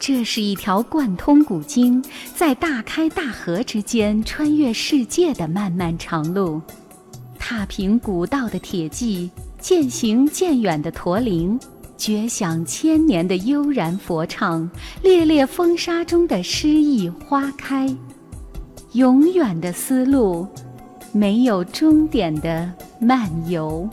这是一条贯通古今，在大开大合之间穿越世界的漫漫长路。踏平古道的铁骑，渐行渐远的驼铃，绝响千年的悠然佛唱，烈烈风沙中的诗意花开。永远的丝路，没有终点的漫游。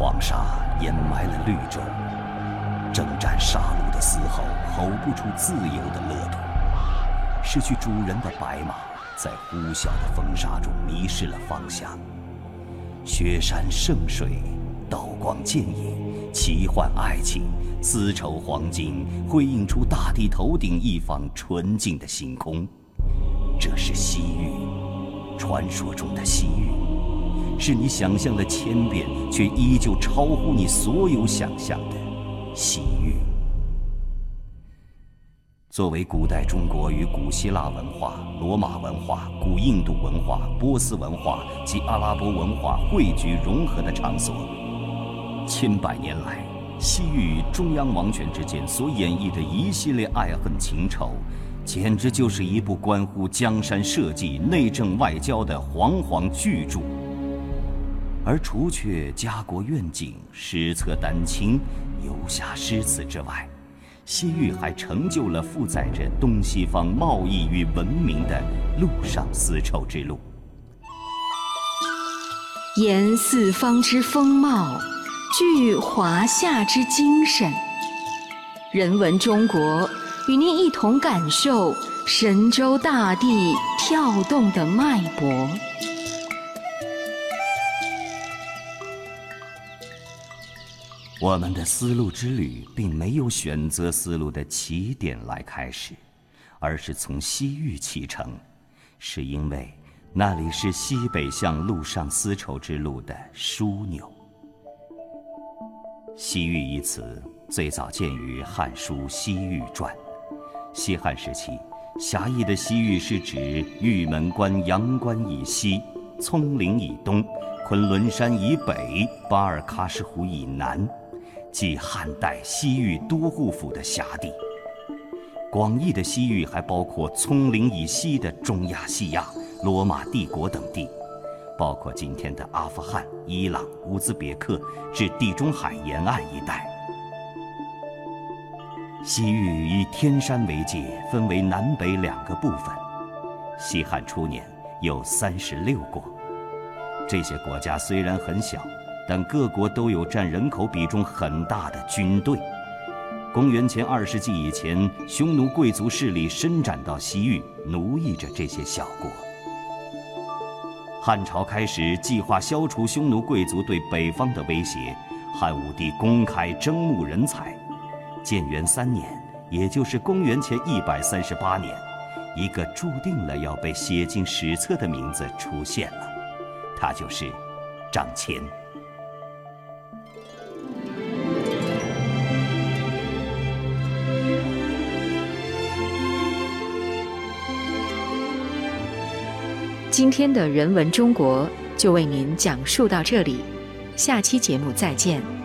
黄沙掩埋了绿洲，征战杀戮的嘶吼吼不出自由的乐土。失去主人的白马，在呼啸的风沙中迷失了方向。雪山圣水，刀光剑影，奇幻爱情，丝绸黄金，辉映出大地头顶一方纯净的星空。这是西域，传说中的西域。是你想象的千变，却依旧超乎你所有想象的西域。作为古代中国与古希腊文化、罗马文化、古印度文化、波斯文化及阿拉伯文化汇聚融合的场所，千百年来，西域与中央王权之间所演绎的一系列爱恨情仇，简直就是一部关乎江山社稷、内政外交的煌煌巨著。而除却家国愿景、诗册丹青、游侠诗词之外，西域还成就了负载着东西方贸易与文明的陆上丝绸之路。沿四方之风貌，聚华夏之精神。人文中国，与您一同感受神州大地跳动的脉搏。我们的丝路之旅并没有选择丝路的起点来开始，而是从西域启程，是因为那里是西北向陆上丝绸之路的枢纽。西域一词最早见于《汉书·西域传》，西汉时期，狭义的西域是指玉门关阳关以西，葱岭以东，昆仑山以北，巴尔喀什湖以南。即汉代西域都护府的辖地。广义的西域还包括葱岭以西的中亚细亚、罗马帝国等地，包括今天的阿富汗、伊朗、乌兹别克至地中海沿岸一带。西域以天山为界，分为南北两个部分。西汉初年有三十六国，这些国家虽然很小。但各国都有占人口比重很大的军队。公元前二世纪以前，匈奴贵族势力伸展到西域，奴役着这些小国。汉朝开始计划消除匈奴贵族对北方的威胁，汉武帝公开征募人才。建元三年，也就是公元前一百三十八年，一个注定了要被写进史册的名字出现了，他就是张骞。今天的人文中国就为您讲述到这里，下期节目再见。